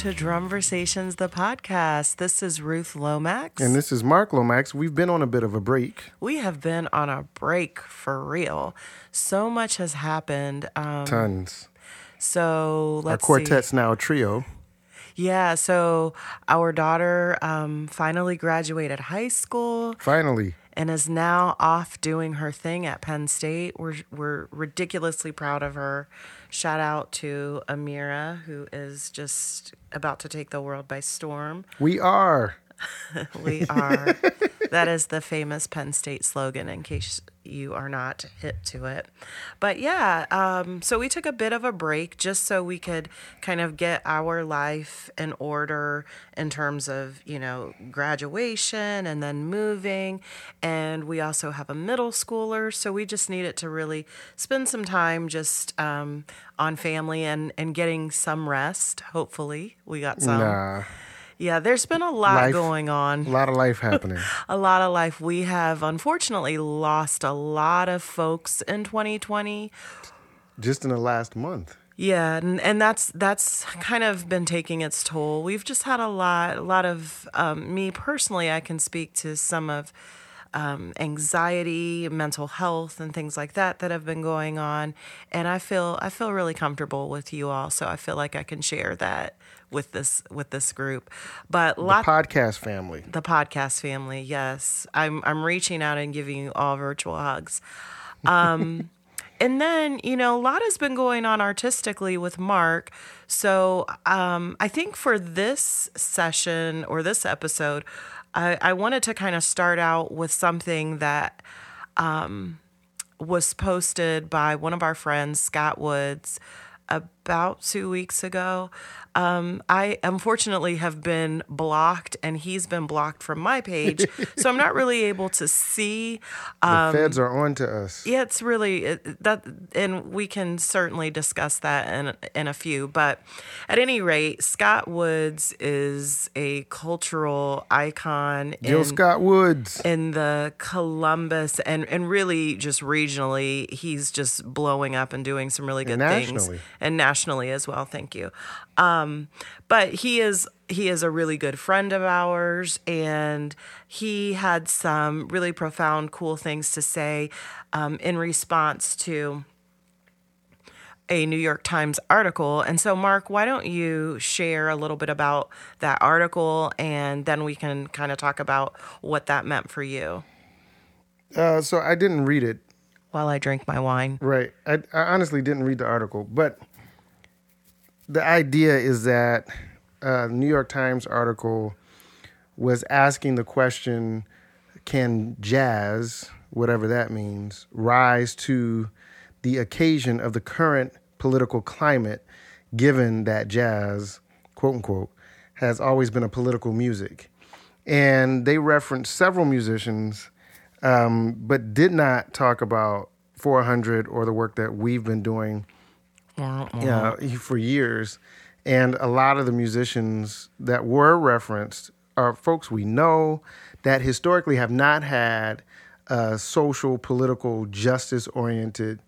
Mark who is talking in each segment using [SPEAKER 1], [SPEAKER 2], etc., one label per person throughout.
[SPEAKER 1] to Drumversations, the podcast. This is Ruth Lomax.
[SPEAKER 2] And this is Mark Lomax. We've been on a bit of a break.
[SPEAKER 1] we have been on a break for real. So much has happened. Um,
[SPEAKER 2] Tons.
[SPEAKER 1] so
[SPEAKER 2] Our quartet's
[SPEAKER 1] see.
[SPEAKER 2] now a trio.
[SPEAKER 1] Yeah, so our daughter um, finally graduated high school
[SPEAKER 2] Finally.
[SPEAKER 1] and is now off doing her thing at Penn State. We're we're ridiculously proud of her. Shout out to Amira, who is just about to take the world by storm.
[SPEAKER 2] We are.
[SPEAKER 1] We are. that is the famous Penn State slogan, in case you are not hip to it. But yeah, um, so we took a bit of a break just so we could kind of get our life in order in terms of, you know, graduation and then moving. And we also have a middle schooler. So we just needed to really spend some time just um, on family and, and getting some rest. Hopefully, we got some.
[SPEAKER 2] Nah.
[SPEAKER 1] Yeah, there's been a lot
[SPEAKER 2] Life.
[SPEAKER 1] going on.
[SPEAKER 2] A lot of life happening.
[SPEAKER 1] A lot of life. We have unfortunately lost a lot of folks in 2020.
[SPEAKER 2] Just in the last month.
[SPEAKER 1] Yeah, and, and that's that's kind of been taking its toll. We've just had a lot, a lot of um, me personally. I can speak to some of um, anxiety, mental health, and things like that that have been going on, and I feel I feel really comfortable with you all. So I feel like I can share that with this with this group. But lots
[SPEAKER 2] Podcast family.
[SPEAKER 1] the podcast family. Yes, I'm I'm reaching out and giving you all virtual hugs. Um, and then you know a lot has been going on artistically with Mark. So um, I think for this session or this episode, I, I wanted to kind of start out with something that um, was posted by one of our friends, Scott Woods, about two weeks ago. Um, I unfortunately have been blocked, and he's been blocked from my page, so I'm not really able to see.
[SPEAKER 2] The feds are on to us.
[SPEAKER 1] Yeah, it's really it, that, and we can certainly discuss that in in a few. But at any rate, Scott Woods is a cultural icon.
[SPEAKER 2] Gil
[SPEAKER 1] in,
[SPEAKER 2] Scott Woods.
[SPEAKER 1] in the Columbus and and really just regionally, he's just blowing up and doing some really good
[SPEAKER 2] And
[SPEAKER 1] things, and nationally as well. Thank you. Um, but he is he is a really good friend of ours, and he had some really profound, cool things to say um, in response to a New York Times article. And so, Mark, why don't you share a little bit about that article and then we can kind of talk about what that meant for you
[SPEAKER 2] Uh, so I didn't read it.
[SPEAKER 1] while I drink my wine?
[SPEAKER 2] Right. I, I honestly didn't read the article, but the idea is that uh, New York Times article was asking the question can jazz, whatever that means, rise to the occasion of the current political climate, given that jazz, quote unquote, has always been a political music? And they referenced several musicians, um, but did not talk about 400 or the work that we've been doing uh, for years. And a lot of the musicians that were referenced are folks we know that historically have not had a social, political, justice oriented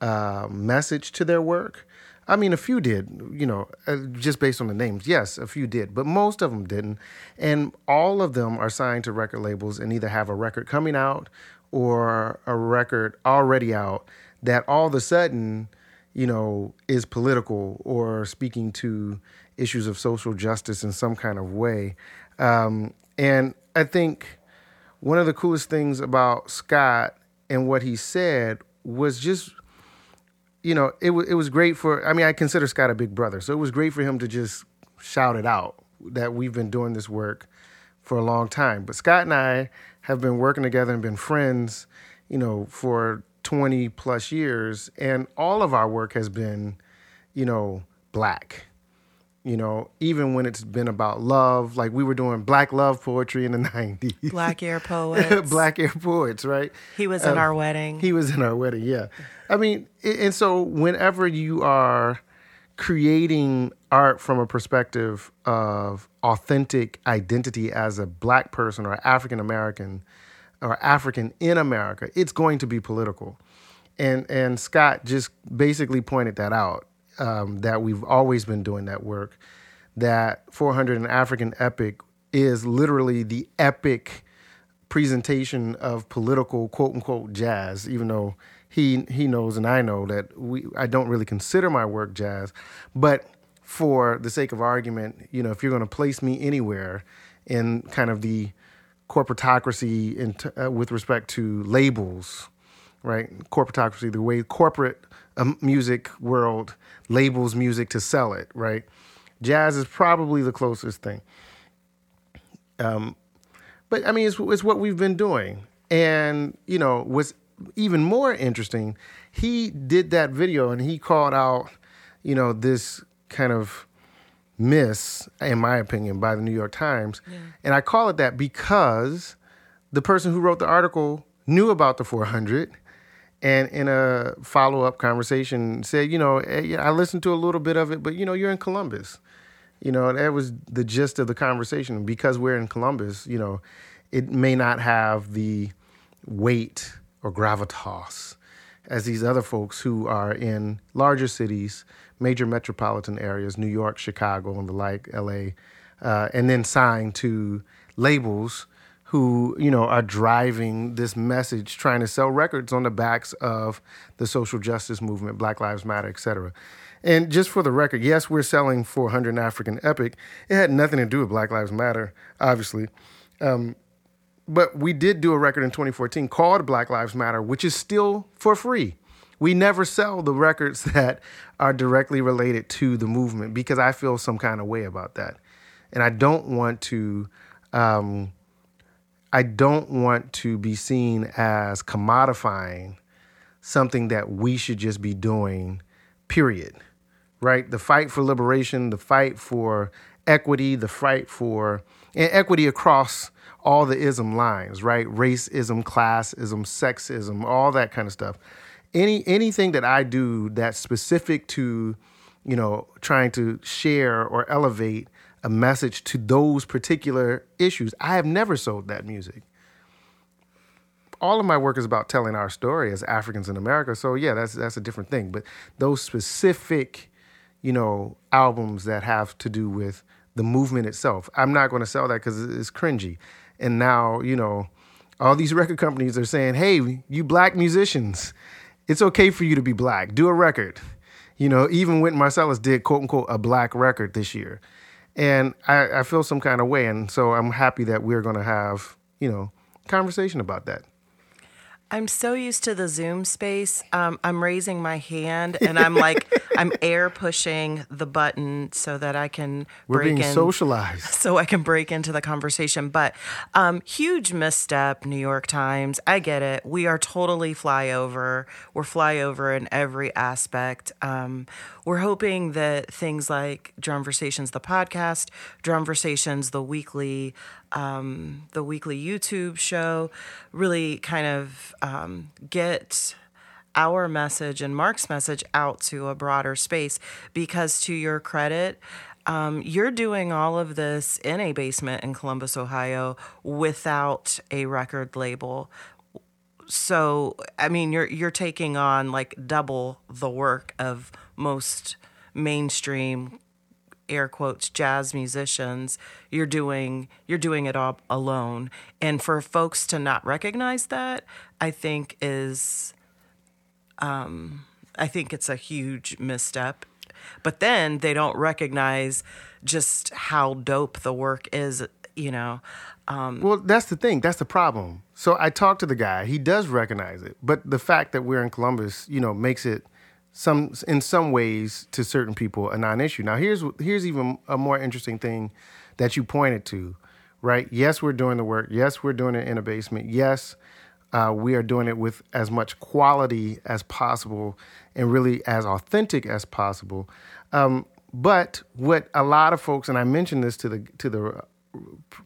[SPEAKER 2] uh, message to their work. I mean, a few did, you know, uh, just based on the names. Yes, a few did, but most of them didn't. And all of them are signed to record labels and either have a record coming out or a record already out that all of a sudden, you know, is political or speaking to issues of social justice in some kind of way. Um, and I think one of the coolest things about Scott and what he said was just you know, it was it was great for. I mean, I consider Scott a big brother, so it was great for him to just shout it out that we've been doing this work for a long time. But Scott and I have been working together and been friends, you know, for twenty plus years, and all of our work has been, you know, black. You know, even when it's been about love, like we were doing black love poetry in the nineties.
[SPEAKER 1] Black Air Poets.
[SPEAKER 2] black air poets, right?
[SPEAKER 1] He was in uh, our wedding.
[SPEAKER 2] He was in our wedding, yeah. I mean, and so whenever you are creating art from a perspective of authentic identity as a black person or African American or African in America, it's going to be political. And and Scott just basically pointed that out um, that we've always been doing that work. that 400 an African epic is literally the epic presentation of political quote unquote jazz, even though he he knows and I know that we I don't really consider my work jazz, but for the sake of argument, you know, if you're going to place me anywhere in kind of the corporatocracy in t- uh, with respect to labels, right? Corporatocracy, the way corporate um, music world labels music to sell it, right? Jazz is probably the closest thing. Um, but I mean, it's, it's what we've been doing. And, you know, what's even more interesting, he did that video and he called out, you know, this kind of miss, in my opinion, by the New York Times. Yeah. And I call it that because the person who wrote the article knew about the 400 and in a follow-up conversation said, you know, eh, I listened to a little bit of it, but you know, you're in Columbus. You know, that was the gist of the conversation. Because we're in Columbus, you know, it may not have the weight or gravitas as these other folks who are in larger cities, major metropolitan areas, New York, Chicago, and the like, LA, uh, and then signed to labels who you know are driving this message, trying to sell records on the backs of the social justice movement, Black Lives Matter, et cetera. And just for the record, yes, we're selling 400 African Epic. It had nothing to do with Black Lives Matter, obviously. Um, but we did do a record in 2014 called Black Lives Matter, which is still for free. We never sell the records that are directly related to the movement because I feel some kind of way about that. And I don't want to um, I don't want to be seen as commodifying something that we should just be doing, period. Right? The fight for liberation, the fight for equity, the fight for and equity across all the ism lines, right? Racism, classism, sexism, all that kind of stuff. Any anything that I do that's specific to, you know, trying to share or elevate a message to those particular issues. I have never sold that music. All of my work is about telling our story as Africans in America. So yeah, that's that's a different thing. But those specific, you know, albums that have to do with the movement itself, I'm not going to sell that because it's cringy. And now, you know, all these record companies are saying, "Hey, you black musicians, it's okay for you to be black. Do a record." You know, even Wynton Marsalis did quote unquote a black record this year and I, I feel some kind of way, and so I'm happy that we're going to have you know conversation about that.
[SPEAKER 1] I'm so used to the Zoom space. Um, I'm raising my hand and I'm like, I'm air pushing the button so that I can
[SPEAKER 2] We're
[SPEAKER 1] break
[SPEAKER 2] being
[SPEAKER 1] in,
[SPEAKER 2] socialized.
[SPEAKER 1] So I can break into the conversation. But um, huge misstep, New York Times. I get it. We are totally flyover. We're flyover in every aspect. Um, we're hoping that things like Drumversations, the podcast, Drumversations, the weekly um, the weekly YouTube show, really kind of um, get our message and Mark's message out to a broader space. Because to your credit, um, you're doing all of this in a basement in Columbus, Ohio, without a record label. So, I mean, you're you're taking on like double the work of most mainstream air quotes jazz musicians you're doing you're doing it all alone. And for folks to not recognize that i think is um i think it's a huge misstep. But then they don't recognize just how dope the work is you know
[SPEAKER 2] um, well that's the thing. That's the problem. So i talked to the guy. He does recognize it. But the fact that we're in columbus you know makes it some in some ways to certain people a non-issue. Now here's here's even a more interesting thing that you pointed to, right? Yes, we're doing the work. Yes, we're doing it in a basement. Yes, uh, we are doing it with as much quality as possible and really as authentic as possible. Um, but what a lot of folks, and I mentioned this to the to the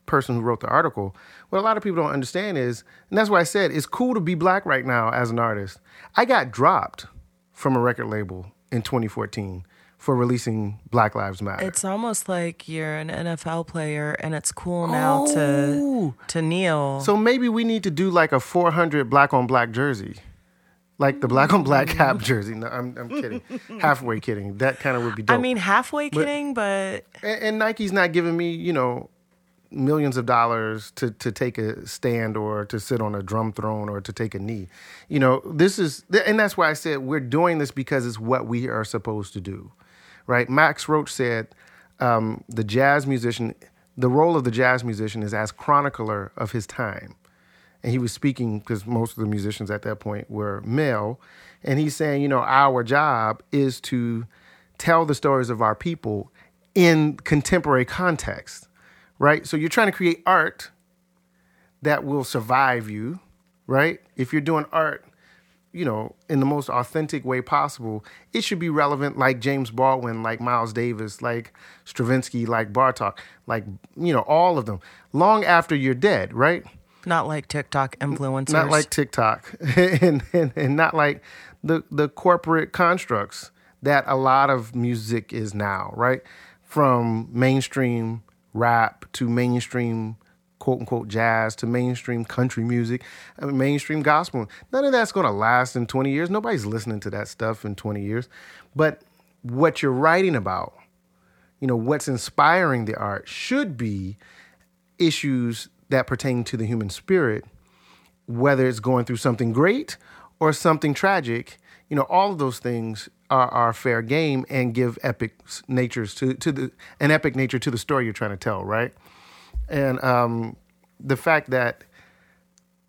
[SPEAKER 2] person who wrote the article, what a lot of people don't understand is, and that's why I said it's cool to be black right now as an artist. I got dropped from a record label in 2014 for releasing Black Lives Matter.
[SPEAKER 1] It's almost like you're an NFL player and it's cool now oh. to to kneel.
[SPEAKER 2] So maybe we need to do like a 400 black on black jersey like the black on black mm. cap jersey. No, I'm, I'm kidding. Halfway kidding. That kind of would be dope.
[SPEAKER 1] I mean, halfway kidding, but,
[SPEAKER 2] and, and Nike's not giving me, you know, millions of dollars to to take a stand or to sit on a drum throne or to take a knee. You know, this is and that's why I said we're doing this because it's what we are supposed to do. Right? Max Roach said um, the jazz musician the role of the jazz musician is as chronicler of his time. And he was speaking because most of the musicians at that point were male. And he's saying, you know, our job is to tell the stories of our people in contemporary context right? So you're trying to create art that will survive you, right? If you're doing art, you know, in the most authentic way possible, it should be relevant like James Baldwin, like Miles Davis, like Stravinsky, like Bartok, like, you know, all of them, long after you're dead, right?
[SPEAKER 1] Not like TikTok influencers.
[SPEAKER 2] Not like TikTok and, and, and not like the, the corporate constructs that a lot of music is now, right? From mainstream rap to mainstream quote unquote jazz to mainstream country music, I mean, mainstream gospel. None of that's going to last in 20 years. Nobody's listening to that stuff in 20 years. But what you're writing about, you know, what's inspiring the art should be issues that pertain to the human spirit, whether it's going through something great or something tragic. You know, all of those things are, are fair game and give epic natures to, to the an epic nature to the story you're trying to tell, right? And um, the fact that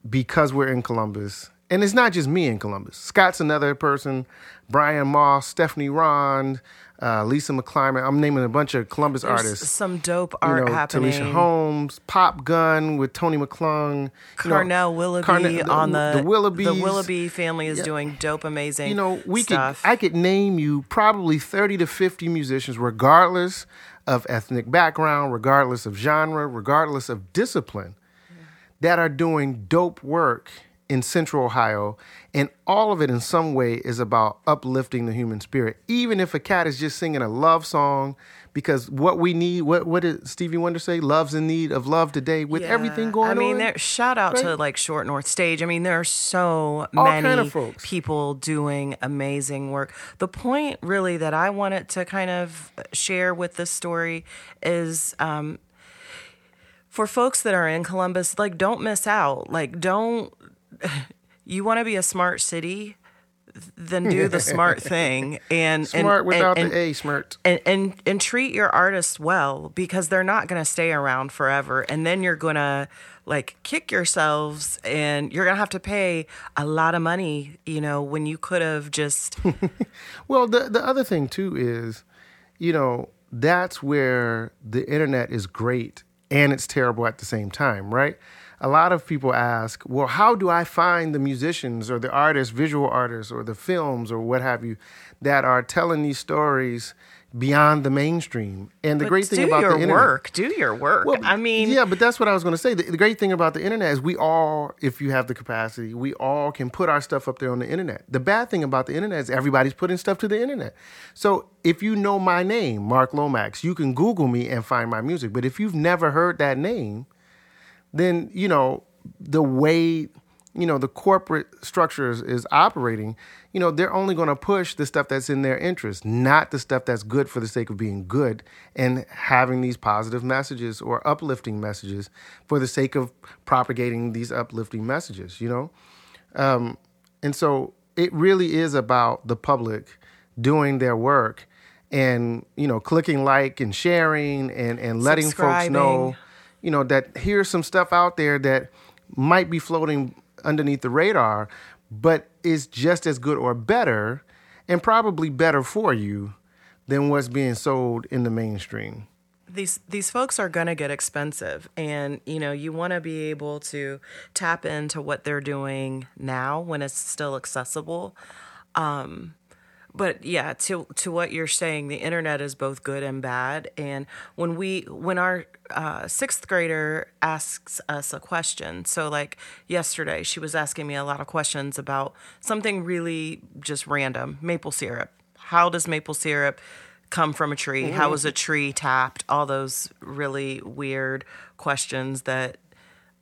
[SPEAKER 2] because we're in Columbus, and it's not just me in Columbus. Scott's another person, Brian Moss, Stephanie Rond, uh, Lisa McClymond. I'm naming a bunch of Columbus
[SPEAKER 1] There's
[SPEAKER 2] artists.
[SPEAKER 1] Some dope art
[SPEAKER 2] you know,
[SPEAKER 1] happening.
[SPEAKER 2] Talisha Holmes, Pop Gun with Tony McClung, you know,
[SPEAKER 1] Carnell Willoughby
[SPEAKER 2] Carnell-
[SPEAKER 1] on the
[SPEAKER 2] the Willoughbys.
[SPEAKER 1] The Willoughby family is doing dope, amazing.
[SPEAKER 2] you know, we
[SPEAKER 1] stuff.
[SPEAKER 2] could I could name you probably 30 to 50 musicians regardless of ethnic background, regardless of genre, regardless of discipline that are doing dope work in Central Ohio and all of it in some way is about uplifting the human spirit. Even if a cat is just singing a love song because what we need what what did Stevie Wonder say? Love's in need of love today with
[SPEAKER 1] Yeah.
[SPEAKER 2] everything going on.
[SPEAKER 1] I mean,
[SPEAKER 2] on.
[SPEAKER 1] there shout out to like Short North Stage. I mean, there are so
[SPEAKER 2] All
[SPEAKER 1] many
[SPEAKER 2] kind of
[SPEAKER 1] people doing amazing work. The point really that I wanted to kind of share with this story is um, for folks that are in Columbus, like don't miss out. Like don't you want to be a smart city? Then do the smart thing and
[SPEAKER 2] Smart
[SPEAKER 1] and,
[SPEAKER 2] without
[SPEAKER 1] and,
[SPEAKER 2] the A, smart.
[SPEAKER 1] and and and treat your artists well because they're not going to stay around forever and then you're going to like kick yourselves and you're going to have to pay a lot of money you know when you could have just
[SPEAKER 2] Well, the the other thing too is, you know, that's where the internet is great and it's terrible at the same time, right? A lot of people ask, well, how do I find the musicians or the artists, visual artists, or the films or what have you, that are telling these stories beyond the mainstream? And the
[SPEAKER 1] but
[SPEAKER 2] great thing about the internet,
[SPEAKER 1] work do your work
[SPEAKER 2] well,
[SPEAKER 1] i mean
[SPEAKER 2] yeah, but that's what I was going to say. The, the great thing about the internet is we all, if you have the capacity, we all can put our stuff up there on the internet. The bad thing about the internet is everybody's putting stuff to the internet. So if you know my name, Mark Lomax, you can Google me and find my music. But if you've never heard that name, then you know the way you know the corporate structure is, is operating you know they're only going to push the stuff that's in their interest not the stuff that's good for the sake of being good and having these positive messages or uplifting messages for the sake of propagating these uplifting messages you know? Um, and so it really is about the public doing their work and you know clicking like and sharing and and letting folks know you know that here's some stuff out there that might be floating underneath the radar but is just as good or better and probably better for you than what's being sold in the mainstream.
[SPEAKER 1] These these folks are going to get expensive and you know you want to be able to tap into what they're doing now when it's still accessible. Um but yeah to to what you're saying the internet is both good and bad and when we when our uh, sixth grader asks us a question so like yesterday she was asking me a lot of questions about something really just random maple syrup how does maple syrup come from a tree how is a tree tapped all those really weird questions that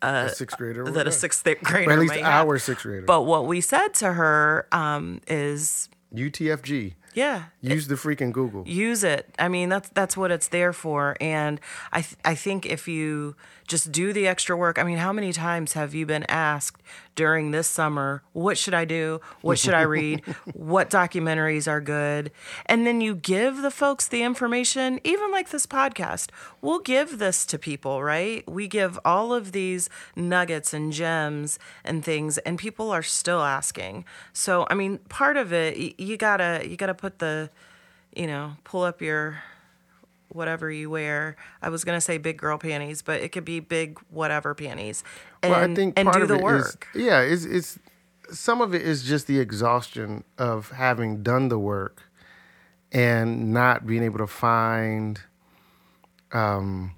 [SPEAKER 2] a sixth grader.
[SPEAKER 1] that a sixth grader
[SPEAKER 2] Or at least
[SPEAKER 1] may have.
[SPEAKER 2] our sixth grader.
[SPEAKER 1] But what we said to her um, is,
[SPEAKER 2] UTFG.
[SPEAKER 1] yeah,
[SPEAKER 2] Use the freaking Google.
[SPEAKER 1] use it. I mean, that's that's what it's there for. And I th- I think if you just do the extra work, I mean, how many times have you been asked during this summer, what should I do? What should I read? what documentaries are good? And then you give the folks the information, even like this podcast. We'll give this to people, right? We give all of these nuggets and gems and things and people are still asking. So, I mean, part of it you got to you got to put the you know, pull up your whatever you wear. I was gonna say big girl panties, but it could be big whatever panties, and,
[SPEAKER 2] well, I think
[SPEAKER 1] and
[SPEAKER 2] part
[SPEAKER 1] do
[SPEAKER 2] of
[SPEAKER 1] the
[SPEAKER 2] it is-
[SPEAKER 1] work.
[SPEAKER 2] yeah, it's it's some of it is just the exhaustion of having done the work and not being able to find um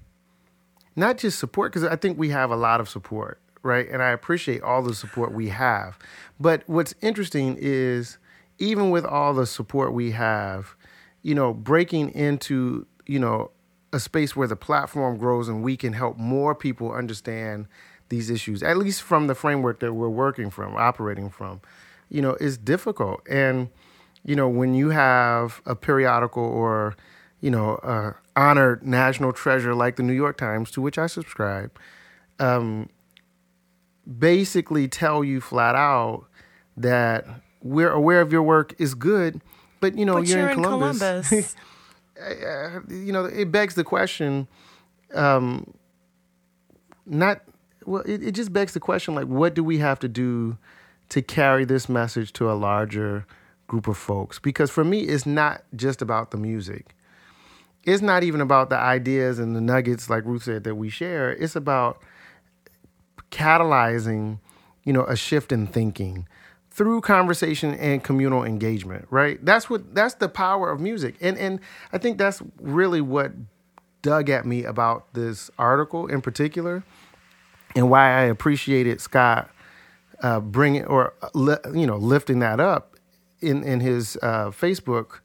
[SPEAKER 2] not just support because I think we have a lot of support, right? And I appreciate all the support we have. But what's interesting is even with all the support we have, you know, breaking into, you know, a space where the platform grows and we can help more people understand these issues, at least from the framework that we're working from, operating from, you know, is difficult. And, you know, when you have a periodical or, you know, uh, honored national treasure like the New York Times, to which I subscribe, um, basically tell you flat out that we're aware of your work is good, but you know
[SPEAKER 1] But
[SPEAKER 2] you're,
[SPEAKER 1] you're
[SPEAKER 2] in
[SPEAKER 1] in
[SPEAKER 2] Columbus. You know, it begs the question. Um, not well, it, it just begs the question: like, what do we have to do to carry this message to a larger group of folks? Because for me, it's not just about the music. It's not even about the ideas and the nuggets, like Ruth said, that we share. It's about catalyzing, you know, a shift in thinking through conversation and communal engagement, right? That's what that's the power of music. And and I think that's really what dug at me about this article in particular and why I appreciated Scott uh, bringing or uh, you know lifting that up in in his uh, Facebook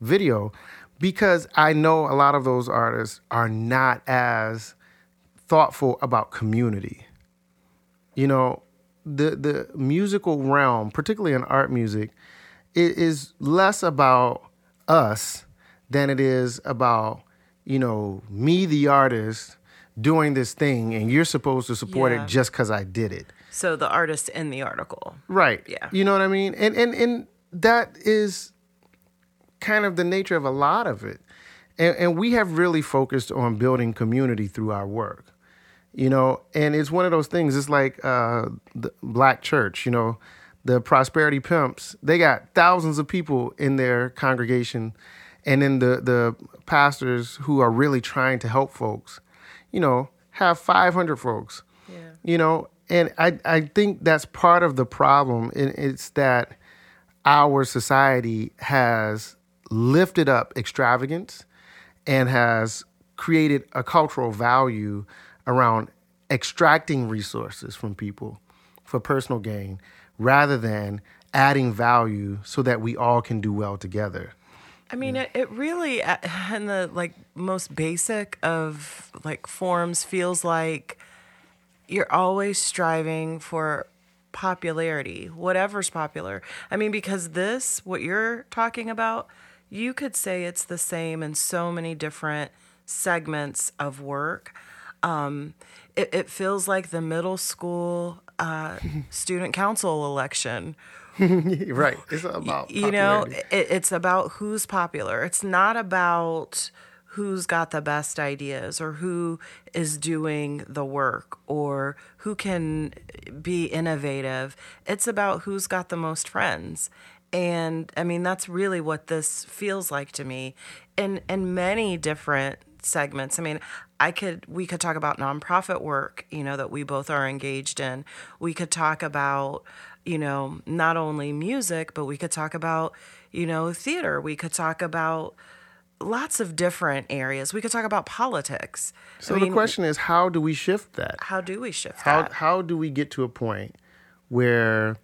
[SPEAKER 2] video because I know a lot of those artists are not as thoughtful about community. You know, the the musical realm, particularly in art music, it is less about us than it is about you know me, the artist, doing this thing, and you're supposed to support
[SPEAKER 1] Yeah.
[SPEAKER 2] it just because I did it.
[SPEAKER 1] so the artist in the article.
[SPEAKER 2] Right.
[SPEAKER 1] Yeah.
[SPEAKER 2] You know what I mean? And and and that is kind of the nature of a lot of it. And and we have really focused on building community through our work. You know, and it's one of those things. It's like uh, the black church. You know, the prosperity pimps. They got thousands of people in their congregation, and then the the pastors who are really trying to help folks. You know, have five hundred folks
[SPEAKER 1] Yeah.
[SPEAKER 2] you know and i i think that's part of the problem and it's that our society has lifted up extravagance and has created a cultural value around extracting resources from people for personal gain rather than adding value so that we all can do well together
[SPEAKER 1] I mean, it, it really, uh, in the like most basic of like forms, feels like you're always striving for popularity, whatever's popular. I mean, because this, what you're talking about, you could say it's the same in so many different segments of work. Um, it, it feels like the middle school uh, student council election.
[SPEAKER 2] Right. It's about
[SPEAKER 1] you know it, it's about who's popular. It's not about who's got the best ideas or who is doing the work or who can be innovative. It's about who's got the most friends. And i mean that's really what this feels like to me. In in many different segments. I mean i could we could talk about nonprofit work you know that we both are engaged in we could talk about you know, not only music, but we could talk about, you know, theater. We could talk about lots of different areas. We could talk about politics.
[SPEAKER 2] so
[SPEAKER 1] I
[SPEAKER 2] the
[SPEAKER 1] mean,
[SPEAKER 2] question is how do we shift that
[SPEAKER 1] how do we shift
[SPEAKER 2] how
[SPEAKER 1] that?
[SPEAKER 2] how do we get to a point where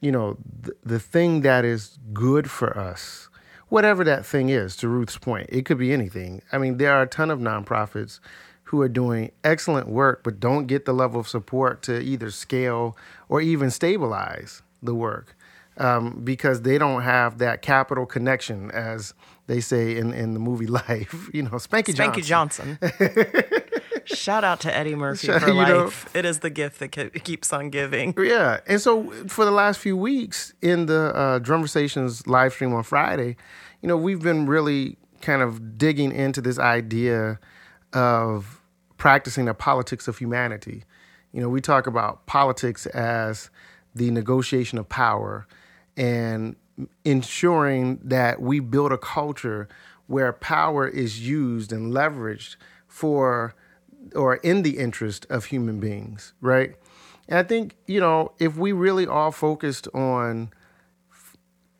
[SPEAKER 2] you know the, the thing that is good for us whatever that thing is to ruth's point it could be anything i mean there are a ton of nonprofits who are doing excellent work but don't get the level of support to either scale or even stabilize the work um, because they don't have that capital connection, as they say in, in the movie Life. You know, Spanky, Johnson.
[SPEAKER 1] Spanky
[SPEAKER 2] Johnson.
[SPEAKER 1] Shout out to Eddie Murphy
[SPEAKER 2] Shout-
[SPEAKER 1] for
[SPEAKER 2] you know-
[SPEAKER 1] life. it is the gift that keeps on giving.
[SPEAKER 2] Yeah, and so for the last few weeks in the uh, Drumversations live stream on Friday, you know, we've been really kind of digging into this idea of practicing the politics of humanity. You know, we talk about politics as the negotiation of power and ensuring that we build a culture where power is used and leveraged for or in the interest of human beings, right? And I think, you know, if we really are focused on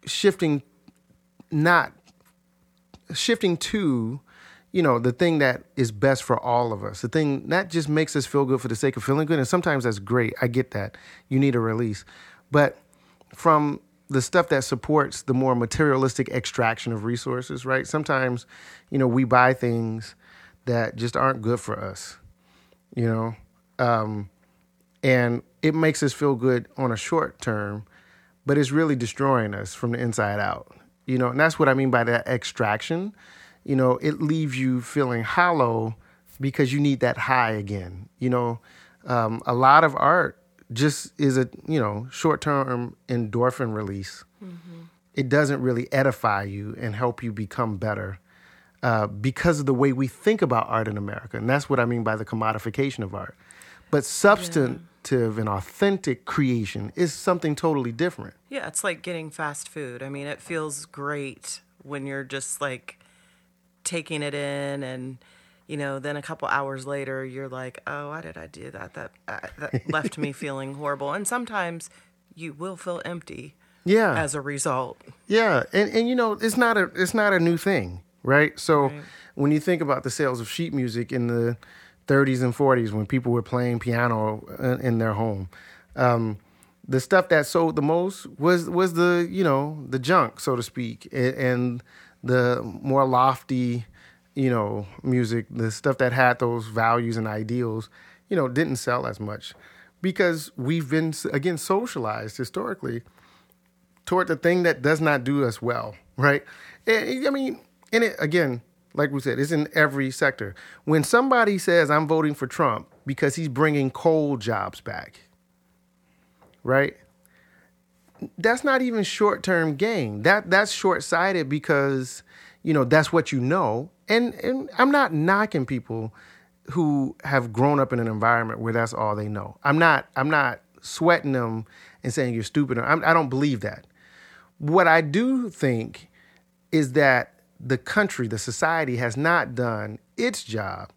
[SPEAKER 2] shifting, not shifting to, you know, the thing that is best for all of us, the thing that just makes us feel good for the sake of feeling good. And sometimes that's great. I get that. You need a release. But from the stuff that supports the more materialistic extraction of resources, right? Sometimes, you know, we buy things that just aren't good for us, you know? Um, and it makes us feel good on a short term, but it's really destroying us from the inside out. You know, and that's what I mean by that extraction. You know, it leaves you feeling hollow because you need that high again. You know, um, a lot of art just is a you know short term endorphin release. It doesn't really edify you and help you become better uh, because of the way we think about art in America, and that's what I mean by the commodification of art. But substantive and authentic creation is something totally different.
[SPEAKER 1] Yeah, it's like getting fast food. I mean, it feels great when you're just like taking it in and you know, then a couple hours later you're like, "Oh, why did I do that? That uh, that left me feeling horrible." And sometimes you will feel empty
[SPEAKER 2] Yeah,
[SPEAKER 1] as a result.
[SPEAKER 2] Yeah, and and you know it's not a it's not a new thing, right? So
[SPEAKER 1] Right.
[SPEAKER 2] when you think about the sales of sheet music in the 30s and 40s, when people were playing piano in, their home, um, the stuff that sold the most was was the you know the junk, so to speak, and, and the more lofty, you know, music, the stuff that had those values and ideals, you know, didn't sell as much because we've been again socialized historically toward the thing that does not do us well, right? And, I mean, and it again, like we said, it's in every sector. When somebody says I'm voting for Trump because he's bringing coal jobs back, right? That's not even short-term gain. That that's short-sighted because you know that's what you know. And and I'm not knocking people who have grown up in an environment where that's all they know. I'm not I'm not sweating them and saying you're stupid. I'm, I don't believe that. What I do think is that the country, the society has not done its job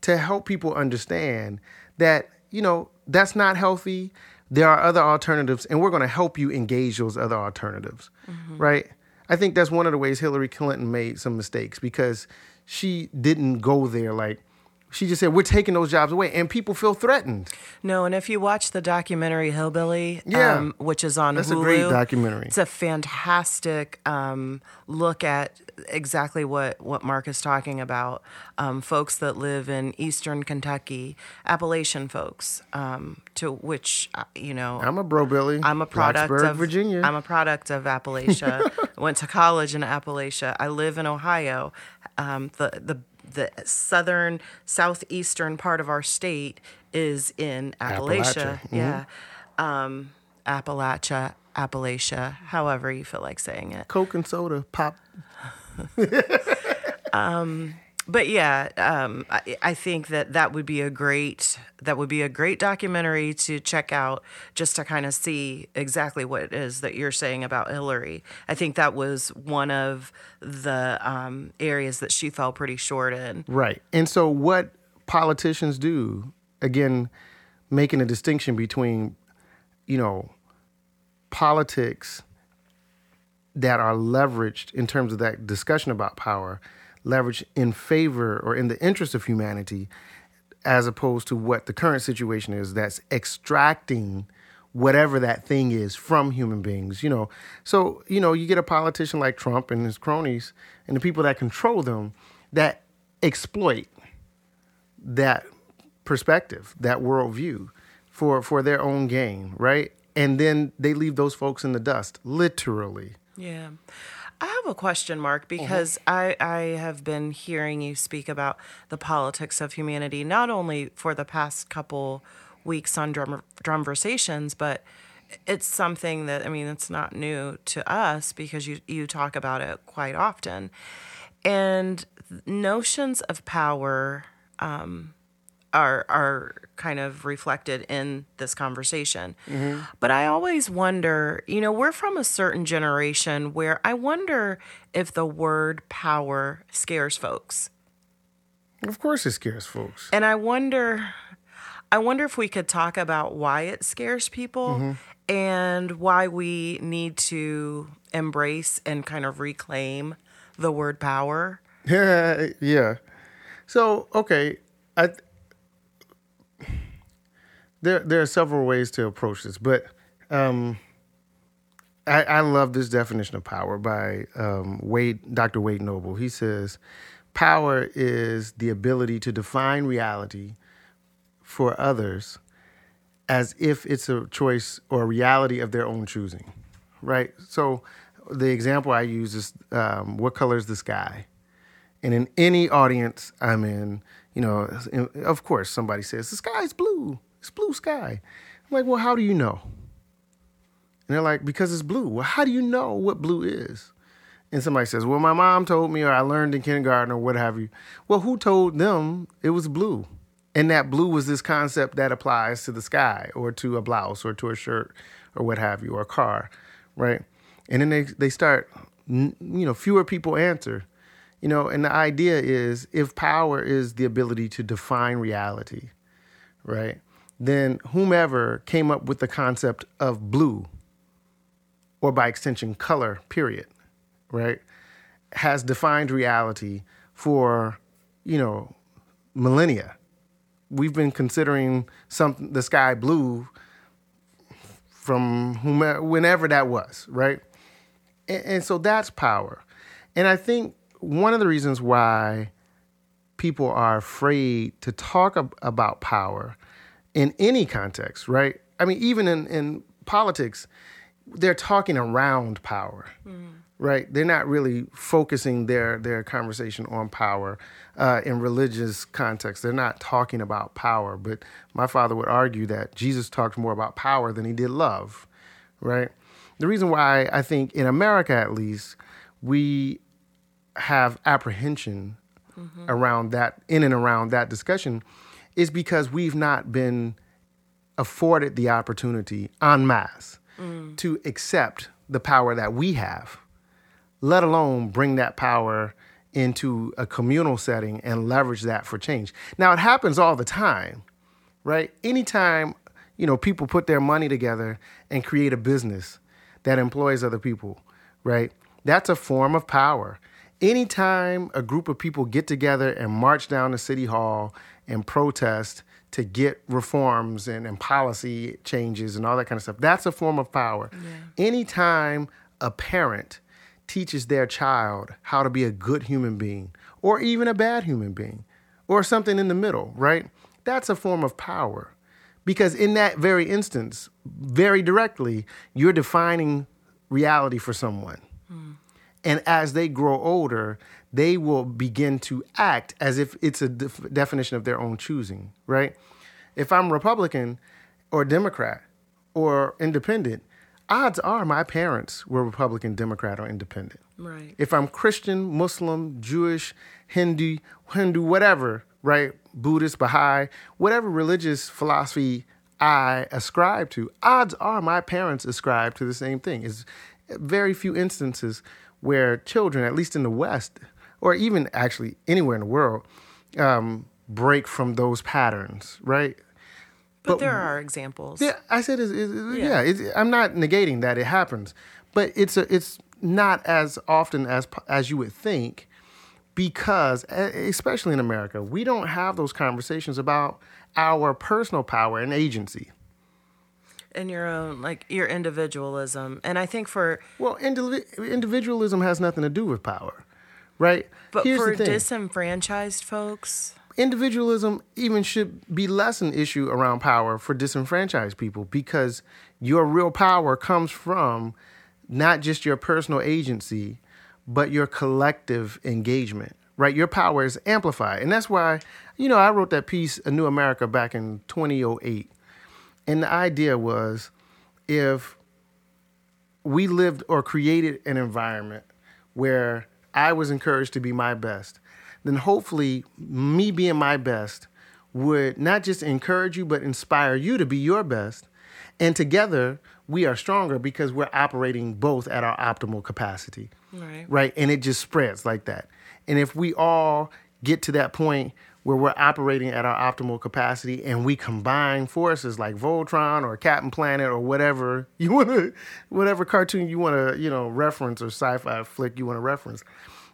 [SPEAKER 2] to help people understand that, you know, that's not healthy. There are other alternatives, and we're going to help you engage those other alternatives, mm-hmm. right? I think that's one of the ways Hillary Clinton made some mistakes because she didn't go there like, she just said, we're taking those jobs away, and people feel threatened.
[SPEAKER 1] No, and if you watch the documentary Hillbilly,
[SPEAKER 2] Yeah.
[SPEAKER 1] um, which is on
[SPEAKER 2] That's a great documentary.
[SPEAKER 1] It's a fantastic um, look at exactly what what Mark is talking about. Um, folks that live in Eastern Kentucky, Appalachian folks, um, to which uh, you know
[SPEAKER 2] I'm a bro, Billy.
[SPEAKER 1] I'm a product
[SPEAKER 2] Blacksburg,
[SPEAKER 1] of
[SPEAKER 2] Virginia.
[SPEAKER 1] I'm a product of Appalachia. Went to college in Appalachia. I live in Ohio. Um, the the the southern southeastern part of our state is in Appalachia.
[SPEAKER 2] Appalachia, mhm.
[SPEAKER 1] Yeah, um, Appalachia, Appalachia. However you feel like saying it.
[SPEAKER 2] Coke and soda, pop.
[SPEAKER 1] but yeah, um, I, I think that that would be a great that would be a great documentary to check out, just to kind of see exactly what it is that you're saying about Hillary. I think that was one of the um, areas that she fell pretty short in.
[SPEAKER 2] Right. And so, what politicians do, again, making a distinction between, you know, politics that are leveraged in terms of that discussion about power, leveraged in favor or in the interest of humanity, as opposed to what the current situation is that's extracting whatever that thing is from human beings, you know. So, you know, you get a politician like Trump and his cronies and the people that control them that exploit that perspective, that worldview for for their own gain, right? And then they leave those folks in the dust, literally.
[SPEAKER 1] Yeah. I have a question, Mark, because I, I have been hearing you speak about the politics of humanity, not only for the past couple weeks on drum drumversations, but it's something that I mean it's not new to us because you you talk about it quite often, and notions of power um, are are kind of reflected in this conversation. Mm-hmm. But I always wonder, you know, we're from a certain generation where I wonder if the word power scares folks.
[SPEAKER 2] Of course, it scares folks.
[SPEAKER 1] And I wonder I wonder if we could talk about why it scares people mm-hmm. and why we need to embrace and kind of reclaim the word power.
[SPEAKER 2] Yeah, yeah. So okay, I there there are several ways to approach this, but um, I, I love this definition of power by um, Wade, Dr. Wade Noble. He says, "Power is the ability to define reality for others as if it's a choice or a reality of their own choosing." Right. So the example I use is, um, "What color is the sky?" And in any audience I'm in, you know, of course somebody says the sky is blue. It's blue sky. I'm like, well, how do you know? And they're like, because it's blue. Well, how do you know what blue is? And somebody says, well, my mom told me, or I learned in kindergarten, or what have you. Well, who told them it was blue? And that blue was this concept that applies to the sky, or to a blouse, or to a shirt, or what have you, or a car, right? And then they they start, you know, fewer people answer, you know. And the idea is, if power is the ability to define reality, right? Then whomever came up with the concept of blue, or by extension, color, period, right, has defined reality for, you know, millennia. We've been considering some the sky blue from whomever, whenever that was, right? And, and so that's power. And I think one of the reasons why people are afraid to talk ab- about power in any context, right? I mean, even in, in politics, they're talking around power, right? They're not really focusing their, their conversation on power. Uh, in religious context, they're not talking about power. But my father would argue that Jesus talked more about power than he did love, right? The reason why I think in America, at least, we have apprehension around that, in and around that discussion, is because we've not been afforded the opportunity en masse mm. to accept the power that we have, let alone bring that power into a communal setting and leverage that for change. Now, it happens all the time, right? Anytime, you know, people put their money together and create a business that employs other people, right? That's a form of power. Anytime a group of people get together and march down to City Hall and protest to get reforms and, and policy changes and all that kind of stuff, that's a form of power. Anytime a parent teaches their child how to be a good human being or even a bad human being or something in the middle, right? That's a form of power. Because in that very instance, very directly, you're defining reality for someone. Hmm. And as they grow older, they will begin to act as if it's a def- definition of their own choosing, right? If I'm Republican or Democrat or independent, odds are my parents were Republican, Democrat, or independent.
[SPEAKER 1] Right.
[SPEAKER 2] If I'm Christian, Muslim, Jewish, Hindu, Hindu, whatever, right? Buddhist, Baha'i, whatever religious philosophy I ascribe to, odds are my parents ascribe to the same thing. It's very few instances where children, at least in the West, or even actually anywhere in the world, um, break from those patterns, right?
[SPEAKER 1] But, there are examples.
[SPEAKER 2] Yeah, I said, it's, it's, yeah, it's, I'm not negating that it happens, but it's a, it's not as often as as you would think, because especially in America, we don't have those conversations about our personal power and agency.
[SPEAKER 1] In your own like your individualism and i think for
[SPEAKER 2] Well, indivi- individualism has nothing to do with power, right?
[SPEAKER 1] but
[SPEAKER 2] Here's
[SPEAKER 1] for disenfranchised folks
[SPEAKER 2] individualism even should be less an issue around power for disenfranchised people because your real power comes from not just your personal agency, but your collective engagement, right? Your power is amplified. And that's why, you know, I wrote that piece, A New America, back in 2008. And the idea was if we lived or created an environment where I was encouraged to be my best, then hopefully me being my best would not just encourage you, but inspire you to be your best. And together, we are stronger because we're operating both at our optimal capacity.
[SPEAKER 1] Right.
[SPEAKER 2] Right. And it just spreads like that. And if we all get to that point where we're operating at our optimal capacity and we combine forces like Voltron or Captain Planet or whatever you want to, whatever cartoon you want to, you know, reference or sci-fi flick you want to reference,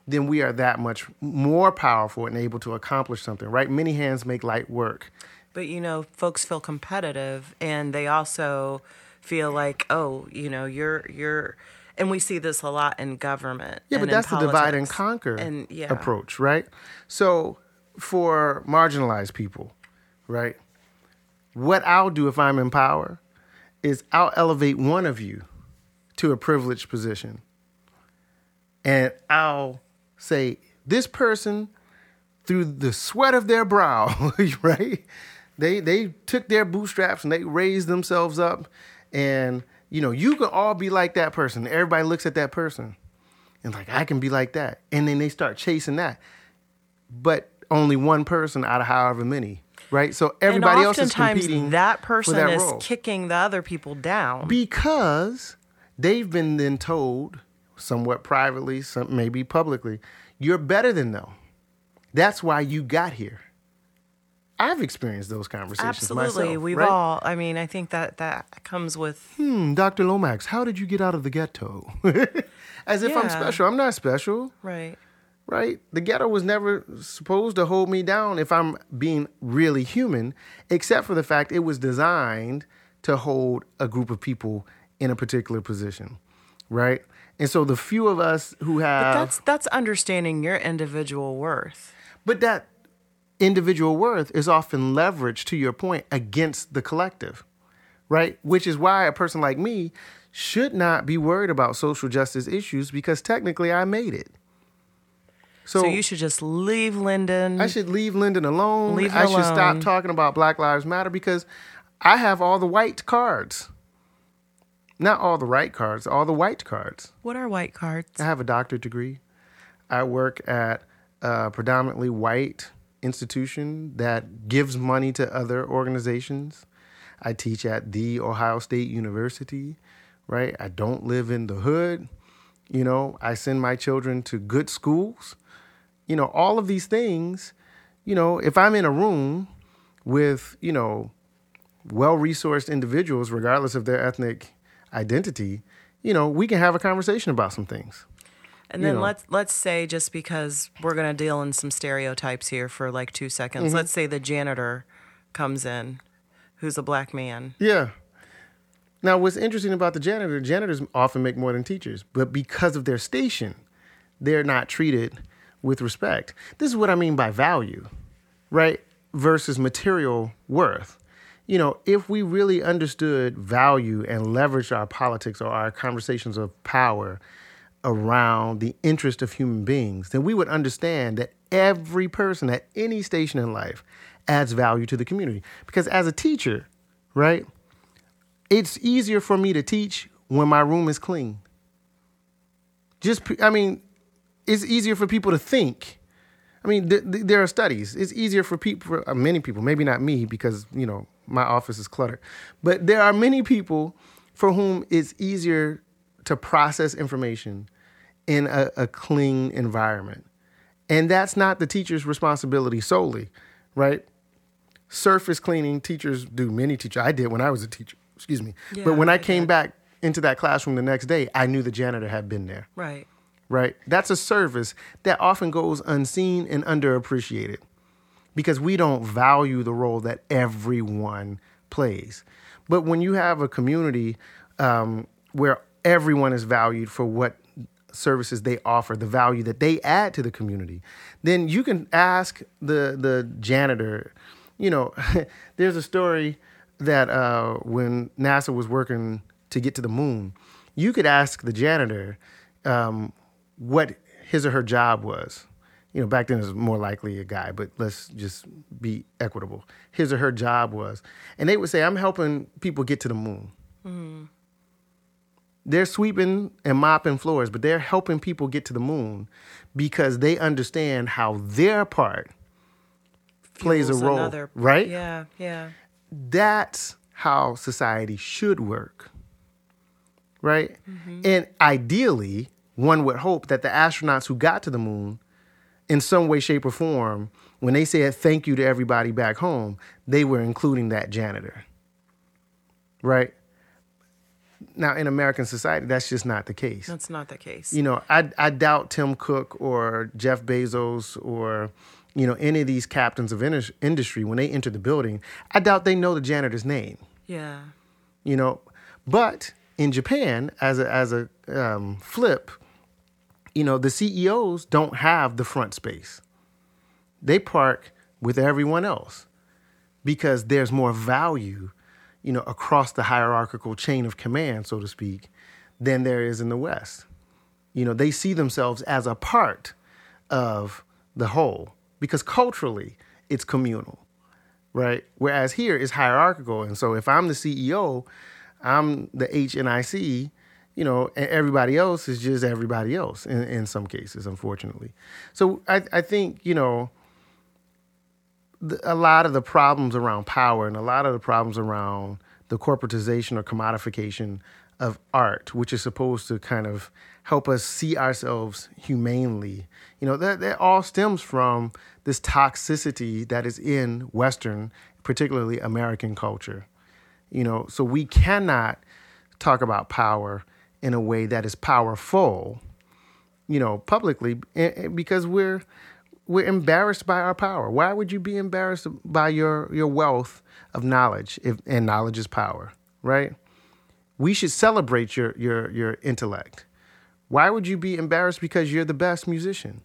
[SPEAKER 2] then we are that much more powerful and able to accomplish something, right? Many hands make light work.
[SPEAKER 1] But you know, folks feel competitive and they also feel like, oh, you know, you're you're and we see this a lot in government.
[SPEAKER 2] Yeah, but that's the divide and conquer
[SPEAKER 1] and, yeah.
[SPEAKER 2] approach, right? So for marginalized people, right? What I'll do if I'm in power is I'll elevate one of you to a privileged position. And I'll say, this person, through the sweat of their brow, right? They they took their bootstraps and they raised themselves up. And, you know, you can all be like that person. Everybody looks at that person and like, I can be like that. And then they start chasing that. But only one person out of however many, right? So everybody else is competing.
[SPEAKER 1] That person
[SPEAKER 2] that
[SPEAKER 1] is
[SPEAKER 2] role.
[SPEAKER 1] kicking the other people down.
[SPEAKER 2] because they've been then told, somewhat privately, some maybe publicly, you're better than them. That's why you got here. I've experienced those conversations
[SPEAKER 1] Absolutely,
[SPEAKER 2] myself.
[SPEAKER 1] we've
[SPEAKER 2] right?
[SPEAKER 1] all. I mean, I think that that comes with.
[SPEAKER 2] Hmm, Dr. Lomax, how did you get out of the ghetto? As if I'm special. I'm not special.
[SPEAKER 1] Right.
[SPEAKER 2] Right? The ghetto was never supposed to hold me down if I'm being really human, except for the fact it was designed to hold a group of people in a particular position, right? And so the few of us who have,
[SPEAKER 1] But that's that's understanding your individual worth.
[SPEAKER 2] but that individual worth is often leveraged, to your point, against the collective, right? Which is why a person like me should not be worried about social justice issues because technically I made it.
[SPEAKER 1] So, you should just leave Lyndon.
[SPEAKER 2] I should leave Lyndon alone.
[SPEAKER 1] Leave
[SPEAKER 2] I should stop talking about Black Lives Matter because I have all the white cards. Not all the right cards, all the white cards.
[SPEAKER 1] what are white cards?
[SPEAKER 2] I have a doctorate degree. I work at a predominantly white institution that gives money to other organizations. I teach at the Ohio State University, right? I don't live in the hood. You know, I send my children to good schools. You know, all of these things, you know, if I'm in a room with, you know, well resourced individuals, regardless of their ethnic identity, you know, we can have a conversation about some things.
[SPEAKER 1] And
[SPEAKER 2] you
[SPEAKER 1] then
[SPEAKER 2] know.
[SPEAKER 1] let's let's say just because we're gonna deal in some stereotypes here for like two seconds.
[SPEAKER 2] Mm-hmm.
[SPEAKER 1] Let's say the janitor comes in, who's a black man.
[SPEAKER 2] Yeah. Now, what's interesting about the janitor, janitors often make more than teachers, but because of their station, they're not treated with respect. This is what I mean by value, right? Versus material worth. You know, if we really understood value and leveraged our politics or our conversations of power around the interest of human beings, then we would understand that every person at any station in life adds value to the community. Because as a teacher, right, it's easier for me to teach when my room is clean. Just, I mean, it's easier for people to think. I mean, th- th- there are studies. It's easier for people, for uh, many people, maybe not me because, you know, my office is cluttered, but there are many people for whom it's easier to process information in a, a clean environment. And that's not the teacher's responsibility solely, right? Surface cleaning, teachers do, many teachers. I did when I was a teacher, excuse me.
[SPEAKER 1] Yeah,
[SPEAKER 2] but when I came back into that classroom the next day, I knew the janitor had been there
[SPEAKER 1] Right.
[SPEAKER 2] Right? That's a service that often goes unseen and underappreciated because we don't value the role that everyone plays. But when you have a community um, where everyone is valued for what services they offer, the value that they add to the community, then you can ask the the janitor. You know, there's a story that uh, when NASA was working to get to the moon, you could ask the janitor um, what his or her job was. You know, back then it was more likely a guy, but let's just be equitable. His or her job was, and they would say, "I'm helping people get to the moon." Mm-hmm. They're sweeping and mopping floors, but they're helping people get to the moon because they understand how their part plays a role,
[SPEAKER 1] another-
[SPEAKER 2] right?
[SPEAKER 1] Yeah, yeah.
[SPEAKER 2] that's how society should work. Right? Mm-hmm. And ideally, one would hope that the astronauts who got to the moon, in some way, shape, or form, when they said thank you to everybody back home, they were including that janitor. Right? Now, in American society, that's just not the case
[SPEAKER 1] That's not the case.
[SPEAKER 2] you know, I I doubt Tim Cook or Jeff Bezos or you know any of these captains of indus- industry when they enter the building, I doubt they know the janitor's name.
[SPEAKER 1] yeah.
[SPEAKER 2] You know, but in Japan, as a as a um, flip, you know, the CEOs don't have the front space. They park with everyone else because there's more value, you know, across the hierarchical chain of command, so to speak, than there is in the West. You know, they see themselves as a part of the whole because culturally it's communal, right? Whereas here it's hierarchical. And so if I'm the CEO, I'm the HNIC, you know, everybody else is just everybody else in, in some cases, unfortunately. So I, I think, you know, the, a lot of the problems around power and a lot of the problems around the corporatization or commodification of art, which is supposed to kind of help us see ourselves humanely, you know, that, that all stems from this toxicity that is in Western, particularly American culture. You know, so we cannot talk about power in a way that is powerful, you know, publicly because we're we're embarrassed by our power. Why would you be embarrassed by your your wealth of knowledge if and knowledge is power, right? We should celebrate your your your intellect. Why would you be embarrassed because you're the best musician?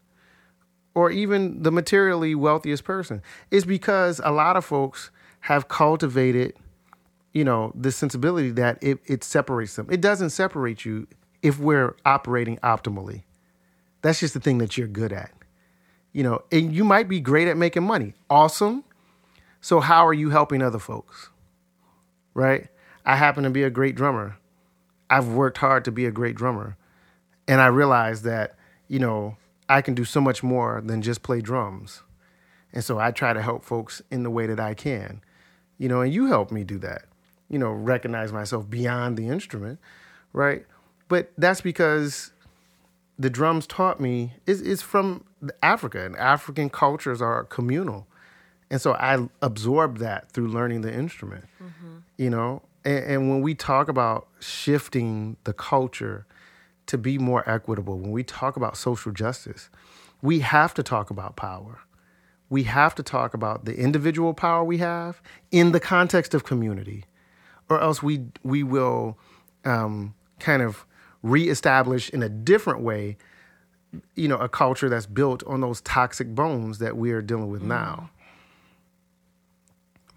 [SPEAKER 2] Or even the materially wealthiest person? It's because a lot of folks have cultivated you know, this sensibility that it, it separates them. It doesn't separate you if we're operating optimally. That's just the thing that you're good at. You know, and you might be great at making money. Awesome. So how are you helping other folks? Right? I happen to be a great drummer. I've worked hard to be a great drummer. And I realized that, you know, I can do so much more than just play drums. And so I try to help folks in the way that I can. You know, and you help me do that you know, recognize myself beyond the instrument, right? But that's because the drums taught me is is from Africa, and African cultures are communal, and so I absorbed that through learning the instrument. Mm-hmm. You know, and, and when we talk about shifting the culture to be more equitable, when we talk about social justice, we have to talk about power. We have to talk about the individual power we have in the context of community or else we we will um, kind of reestablish in a different way, you know, a culture that's built on those toxic bones that we are dealing with now.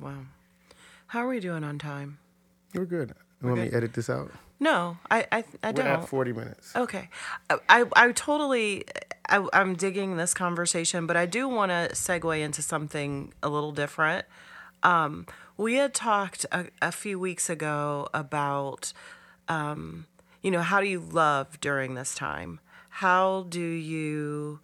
[SPEAKER 1] Wow. How are we doing on time?
[SPEAKER 2] We're good. You want me edit this out?
[SPEAKER 1] No, I I, I
[SPEAKER 2] We're
[SPEAKER 1] don't.
[SPEAKER 2] at forty minutes.
[SPEAKER 1] Okay. I, I, I totally, I, I'm digging this conversation, but I do want to segue into something a little different. Um, we had talked a, a few weeks ago about, um, you know, how do you love during this time? How do you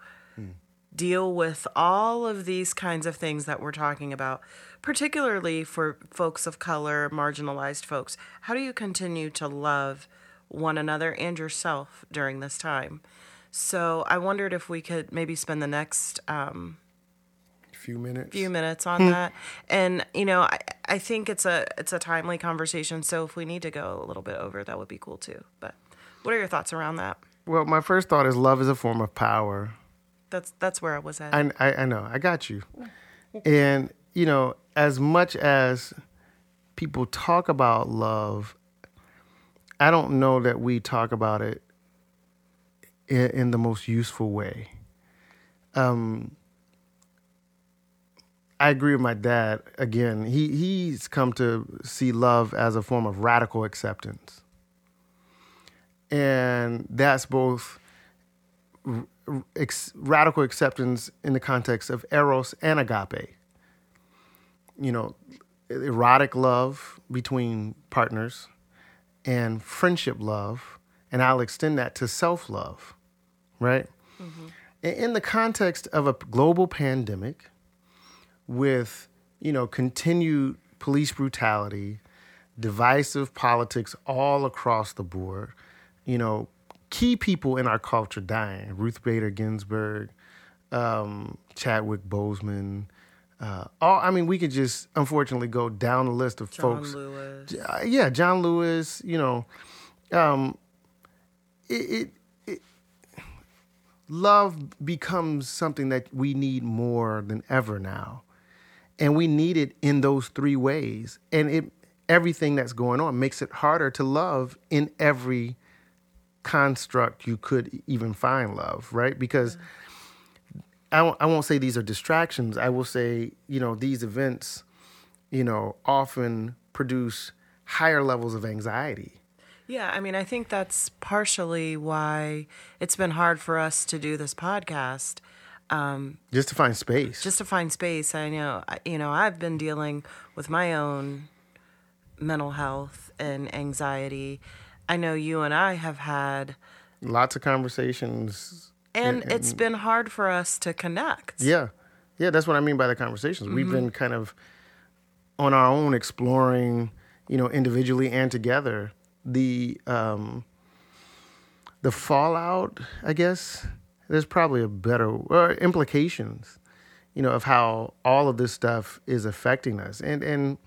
[SPEAKER 1] deal with all of these kinds of things that we're talking about, particularly for folks of color, marginalized folks. How do you continue to love one another and yourself during this time? So I wondered if we could maybe spend the next um,
[SPEAKER 2] few minutes.
[SPEAKER 1] few minutes on that. And you know, I, I think it's a it's a timely conversation. So if we need to go a little bit over, that would be cool too. But what are your thoughts around that?
[SPEAKER 2] Well, my first thought is love is a form of power.
[SPEAKER 1] That's that's where I was at.
[SPEAKER 2] I, I, I know. I got you. And, you know, as much as people talk about love, I don't know that we talk about it in, in the most useful way. Um, I agree with my dad. Again, he he's come to see love as a form of radical acceptance, and that's both ex- radical acceptance in the context of eros and agape. You know, erotic love between partners, and friendship love, and I'll extend that to self love, right? Mm-hmm. In the context of a global pandemic with you know continued police brutality, divisive politics all across the board. You know, key people in our culture dying: Ruth Bader Ginsburg, um, Chadwick Boseman. Uh, all I mean, we could just unfortunately go down the list of
[SPEAKER 1] John
[SPEAKER 2] folks.
[SPEAKER 1] Lewis.
[SPEAKER 2] Uh, yeah, John Lewis. You know, um, it, it, it love becomes something that we need more than ever now and we need it in those three ways. And it everything that's going on makes it harder to love in every construct you could even find love right? Because I w- I won't say these are distractions. I will say you know these events you know often produce higher levels of anxiety.
[SPEAKER 1] Yeah, I mean, I think that's partially why it's been hard for us to do this podcast. Um,
[SPEAKER 2] just to find space
[SPEAKER 1] just to find space. I know, you know, I've been dealing with my own mental health and anxiety. I know you and I have had,
[SPEAKER 2] lots of conversations
[SPEAKER 1] and it's been hard for us to connect.
[SPEAKER 2] Yeah. Yeah, that's what I mean by the conversations. We've
[SPEAKER 1] Mm-hmm.
[SPEAKER 2] been kind of on our own exploring, you know, individually and together the um the fallout, I guess. There's probably a better or implications, you know, of how all of this stuff is affecting us. And and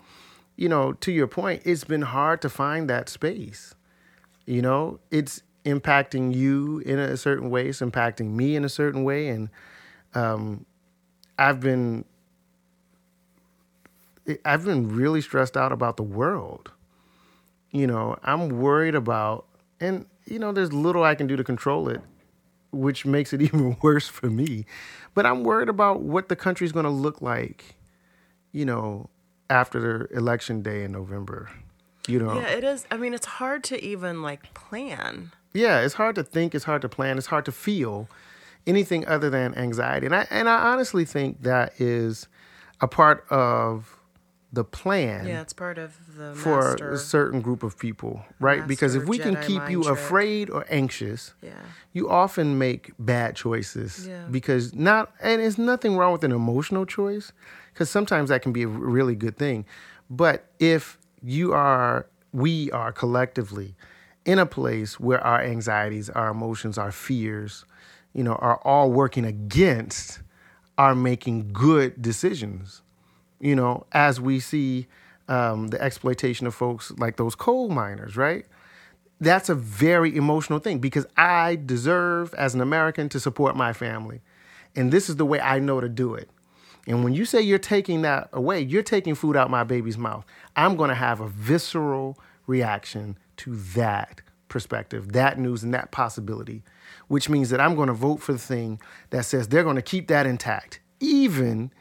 [SPEAKER 2] you know, to your point, it's been hard to find that space. You know, it's impacting you in a certain way, it's impacting me in a certain way and um, I've been I've been really stressed out about the world. You know, I'm worried about and you know, there's little I can do to control it, which makes it even worse for me. But I'm worried about what the country's going to look like, you know, after the election day in November. You know.
[SPEAKER 1] Yeah, it is. I mean, it's hard to even like plan.
[SPEAKER 2] Yeah, it's hard to think, it's hard to plan, it's hard to feel anything other than anxiety. And I and I honestly think that is a part of the plan
[SPEAKER 1] Yeah, it's part of the
[SPEAKER 2] for a certain group of people, right? because if we can keep you
[SPEAKER 1] trick.
[SPEAKER 2] afraid or anxious,
[SPEAKER 1] Yeah.
[SPEAKER 2] you often make bad choices
[SPEAKER 1] Yeah.
[SPEAKER 2] because not and there's nothing wrong with an emotional choice because sometimes that can be a really good thing but if you are we are collectively in a place where our anxieties our emotions our fears you know are all working against our making good decisions you know, as we see um, the exploitation of folks like those coal miners, right? That's a very emotional thing because I deserve, as an American, to support my family. And this is the way I know to do it. And when you say you're taking that away, you're taking food out my baby's mouth. I'm going to have a visceral reaction to that perspective, that news, and that possibility, which means that I'm going to vote for the thing that says they're going to keep that intact, even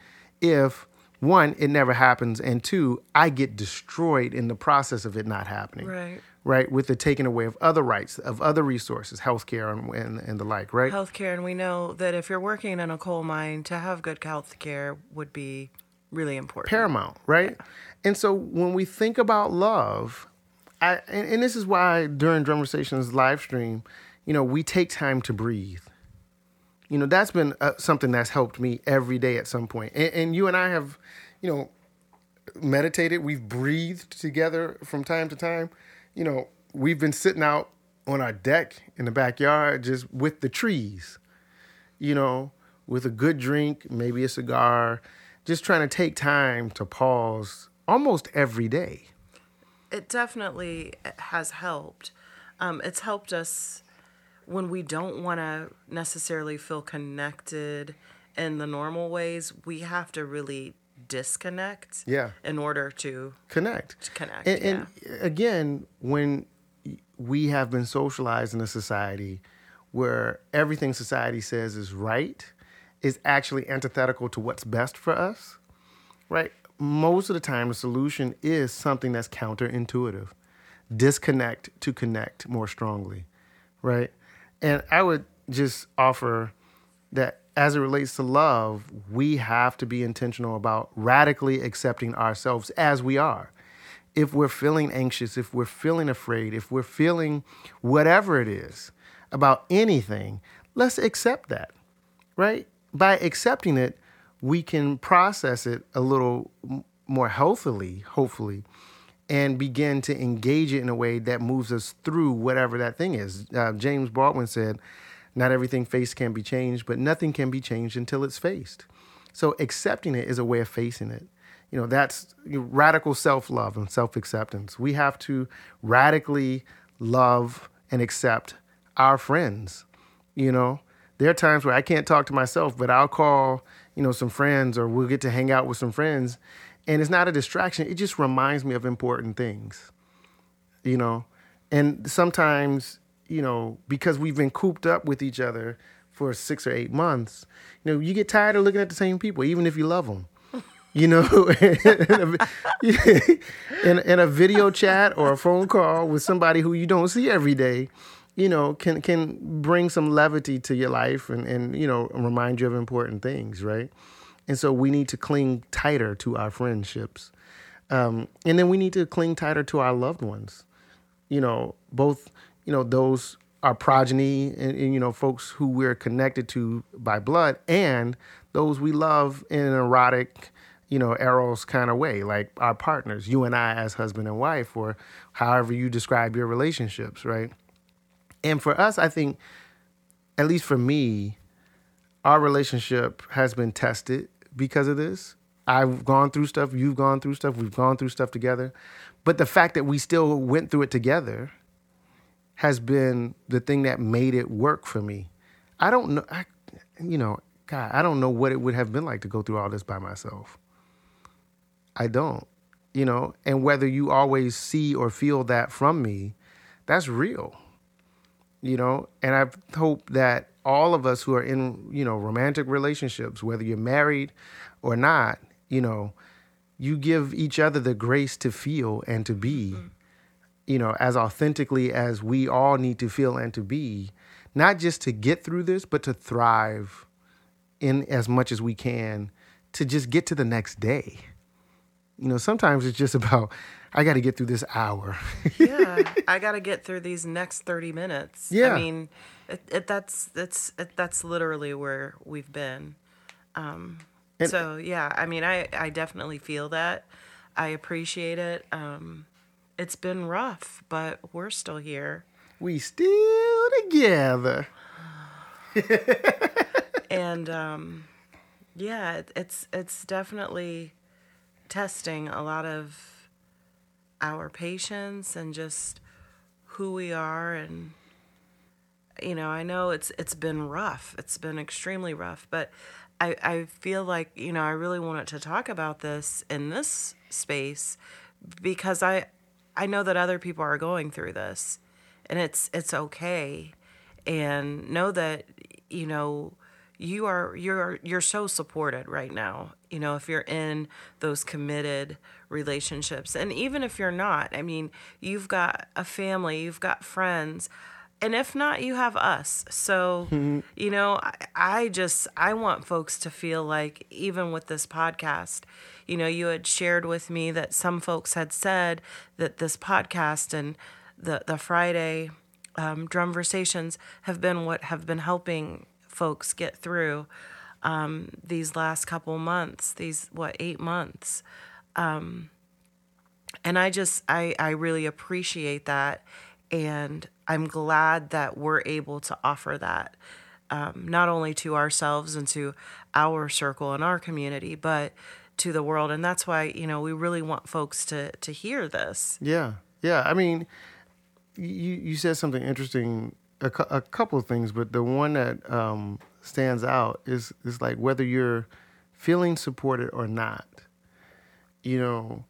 [SPEAKER 2] if one, it never happens, and two, I get destroyed in the process of it not happening.
[SPEAKER 1] Right.
[SPEAKER 2] Right, with the taking away of other rights, of other resources, healthcare and, and, and the like, right?
[SPEAKER 1] Healthcare, and we know that if you're working in a coal mine, to have good health care would be really important.
[SPEAKER 2] paramount, right? And so when we think about love, I and, and this is why during Drumversations live stream, you know, we take time to breathe. You know, that's been uh, something that's helped me every day at some. And, and you and I have, you know, meditated. We've breathed together from time to time. You know, we've been sitting out on our deck in the backyard just with the trees you know, with a good drink, maybe a cigar, just trying to take time to pause almost every day.
[SPEAKER 1] it definitely has helped. Um, it's helped us when we don't want to necessarily feel connected in the normal ways. We have to really disconnect
[SPEAKER 2] Yeah.
[SPEAKER 1] in order to
[SPEAKER 2] Connect.
[SPEAKER 1] To connect,
[SPEAKER 2] And, and again, when we have been socialized in a society where everything society says is right is actually antithetical to what's best for us, right? Most of the time, the solution is something that's counterintuitive disconnect to connect more strongly, right? And I would just offer that as it relates to love, we have to be intentional about radically accepting ourselves as we are. If we're feeling anxious, if we're feeling afraid, if we're feeling whatever it is about anything, let's accept that, right? By accepting it, we can process it a little more healthily, hopefully, and begin to engage it in a way that moves us through whatever that thing is. Uh, James Baldwin said, Not everything faced can be changed, but nothing can be changed until it's faced. So accepting it is a way of facing it. You know, that's radical self love and self acceptance. We have to radically love and accept our friends. You know, there are times where I can't talk to myself, but I'll call, you know, some friends or we'll get to hang out with some friends and it's not a distraction it just reminds me of important things you know? And sometimes you know because we've been cooped up with each other for six or eight months you know you get tired of looking at the same people even if you love them you know? In, a, in, a video chat or a phone call with somebody who you don't see every day you know can can bring some levity to your life and and you know remind you of important things right and so we need to cling tighter to our friendships. Um, and then we need to cling tighter to our loved ones. You know, both, you know, those our progeny and, and, you know folks who we're connected to by blood and those we love in an erotic you know eros kind of way like our partners you and i as husband and wife or however you describe your relationships right and for us i think at least for me our relationship has been tested because of this. I've gone through stuff, you've gone through stuff, we've gone through stuff together. But the fact that we still went through it together has been the thing that made it work for me. I don't know, I, you know, God, I don't know what it would have been like to go through all this by myself. I don't, you know, and whether you always see or feel that from me, that's real, you know, and I hope that all of us who are in, you know, romantic relationships, whether you're married or not, you know, you give each other the grace to feel and to be, mm-hmm. you know, as authentically as we all need to feel and to be, not just to get through this, but to thrive in as much as we can to just get to the next day. You know, sometimes it's just about I got to get through this hour.
[SPEAKER 1] yeah, I got to get through these next 30 minutes. Yeah. I mean, it, it, that's that's it, that's literally where we've been. Um, and, so yeah, I mean, I I definitely feel that. I appreciate it. Um, it's been rough, but we're still here.
[SPEAKER 2] We still together.
[SPEAKER 1] and um, yeah, it, it's it's definitely testing a lot of our patience and just who we are and you know, I know it's it's been rough. It's been extremely rough, but I I feel like, you know, I really wanted to talk about this in this space because I I know that other people are going through this and it's it's okay. And know that you know you are you're you're so supported right now you know if you're in those committed relationships. And even if you're not i mean you've got a family you've got friends and if not you have us. So mm-hmm. you know I, I, just i want folks to feel like even with this podcast you know you had shared with me that some folks had said that this podcast and the the friday um, drumversations have been what have been helping folks get through um, these last couple months these what eight months. Um, and i just i i really appreciate that and I'm glad that we're able to offer that um, not only to ourselves and to our circle and our community, but to the world. And that's why, you know, we really want folks to, to hear this.
[SPEAKER 2] Yeah. Yeah. I mean, you, you said something interesting, a, a couple of things, but the one that um, stands out is, is like whether you're feeling supported or not, you know,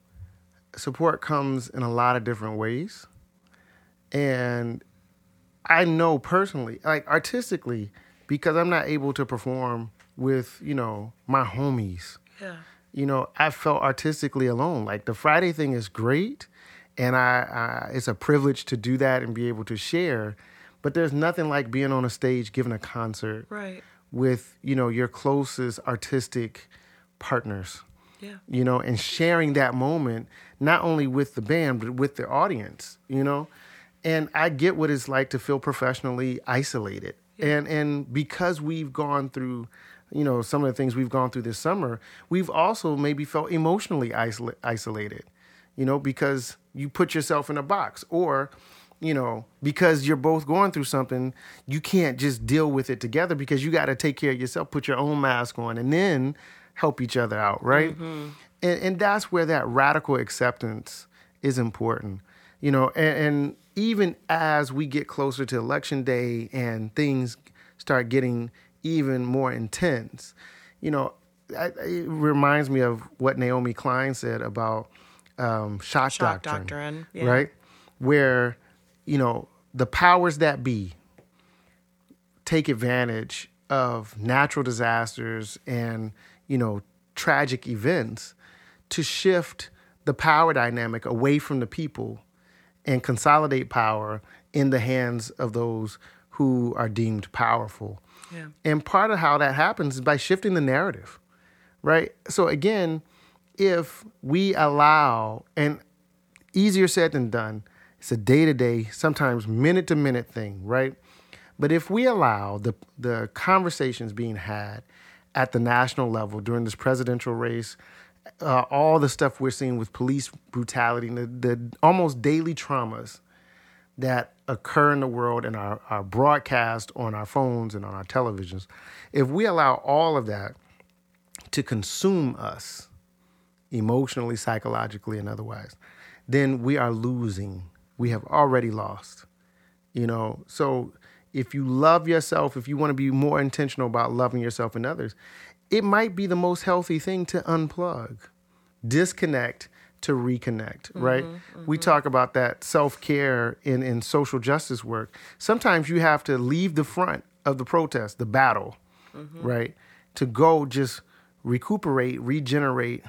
[SPEAKER 2] support comes in a lot of different ways. And I know personally, like artistically, because I'm not able to perform with, you know, my homies.
[SPEAKER 1] Yeah.
[SPEAKER 2] You know, I felt artistically alone. Like the Friday thing is great, and I, I it's a privilege to do that and be able to share. But there's nothing like being on a stage giving a concert
[SPEAKER 1] Right.
[SPEAKER 2] with, you know, your closest artistic partners
[SPEAKER 1] Yeah.
[SPEAKER 2] you know, and sharing that moment not only with the band but with the audience, you know. And I get what it's like to feel professionally isolated. And and because we've gone through, you know, some of the things we've gone through this summer, we've also maybe felt emotionally isola- isolated. You know, because you put yourself in a box or you know, because you're both going through something, you can't just deal with it together because you got to take care of yourself, put your own mask on, and then help each other out, right? Mm-hmm. And, and that's where that radical acceptance is important, you know. And, and even as we get closer to election day and things start getting even more intense, you know, I, it reminds me of what Naomi Klein said about um, shock,
[SPEAKER 1] Shock
[SPEAKER 2] doctrine,
[SPEAKER 1] doctrine, yeah.
[SPEAKER 2] right? Where you know the powers that be take advantage of natural disasters and you know tragic events to shift the power dynamic away from the people and consolidate power in the hands of those who are deemed powerful.
[SPEAKER 1] Yeah.
[SPEAKER 2] And part of how that happens is by shifting the narrative, right? So again, if we allow, and easier said than done, it's a day to day, sometimes minute to minute thing, right? But if we allow the, the conversations being had at the national level during this presidential race, uh, all the stuff we're seeing with police brutality, the, the almost daily traumas that occur in the world and are, our broadcast on our phones and on our televisions, if we allow all of that to consume us emotionally, psychologically, and otherwise, then we are losing. We have already lost. You know, so if you love yourself, if you want to be more intentional about loving yourself and others, it might be the most healthy thing to unplug, disconnect to reconnect, mm-hmm, right? We mm-hmm. talk about that self care in, in social justice work. Sometimes you have to leave the front of the protest, the battle, mm-hmm. right? To go just recuperate, regenerate,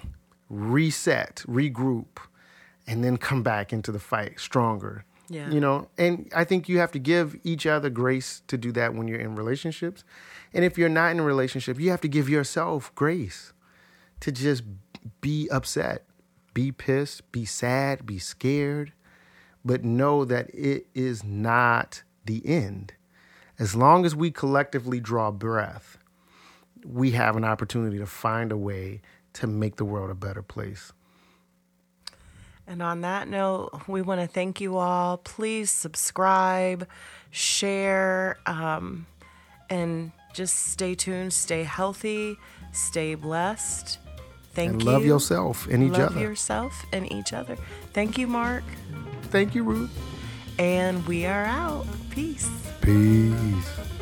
[SPEAKER 2] reset, regroup, and then come back into the fight stronger.
[SPEAKER 1] Yeah.
[SPEAKER 2] You know, and I think you have to give each other grace to do that when you're in relationships. And if you're not in a relationship, you have to give yourself grace to just be upset, be pissed, be sad, be scared, but know that it is not the end. As long as we collectively draw breath, we have an opportunity to find a way to make the world a better place.
[SPEAKER 1] And on that note, we want to thank you all. Please subscribe, share, um, and just stay tuned, stay healthy, stay blessed. Thank
[SPEAKER 2] and
[SPEAKER 1] you.
[SPEAKER 2] love yourself and each
[SPEAKER 1] love
[SPEAKER 2] other.
[SPEAKER 1] Love yourself and each other. Thank you, Mark.
[SPEAKER 2] Thank you, Ruth.
[SPEAKER 1] And we are out. Peace.
[SPEAKER 2] Peace.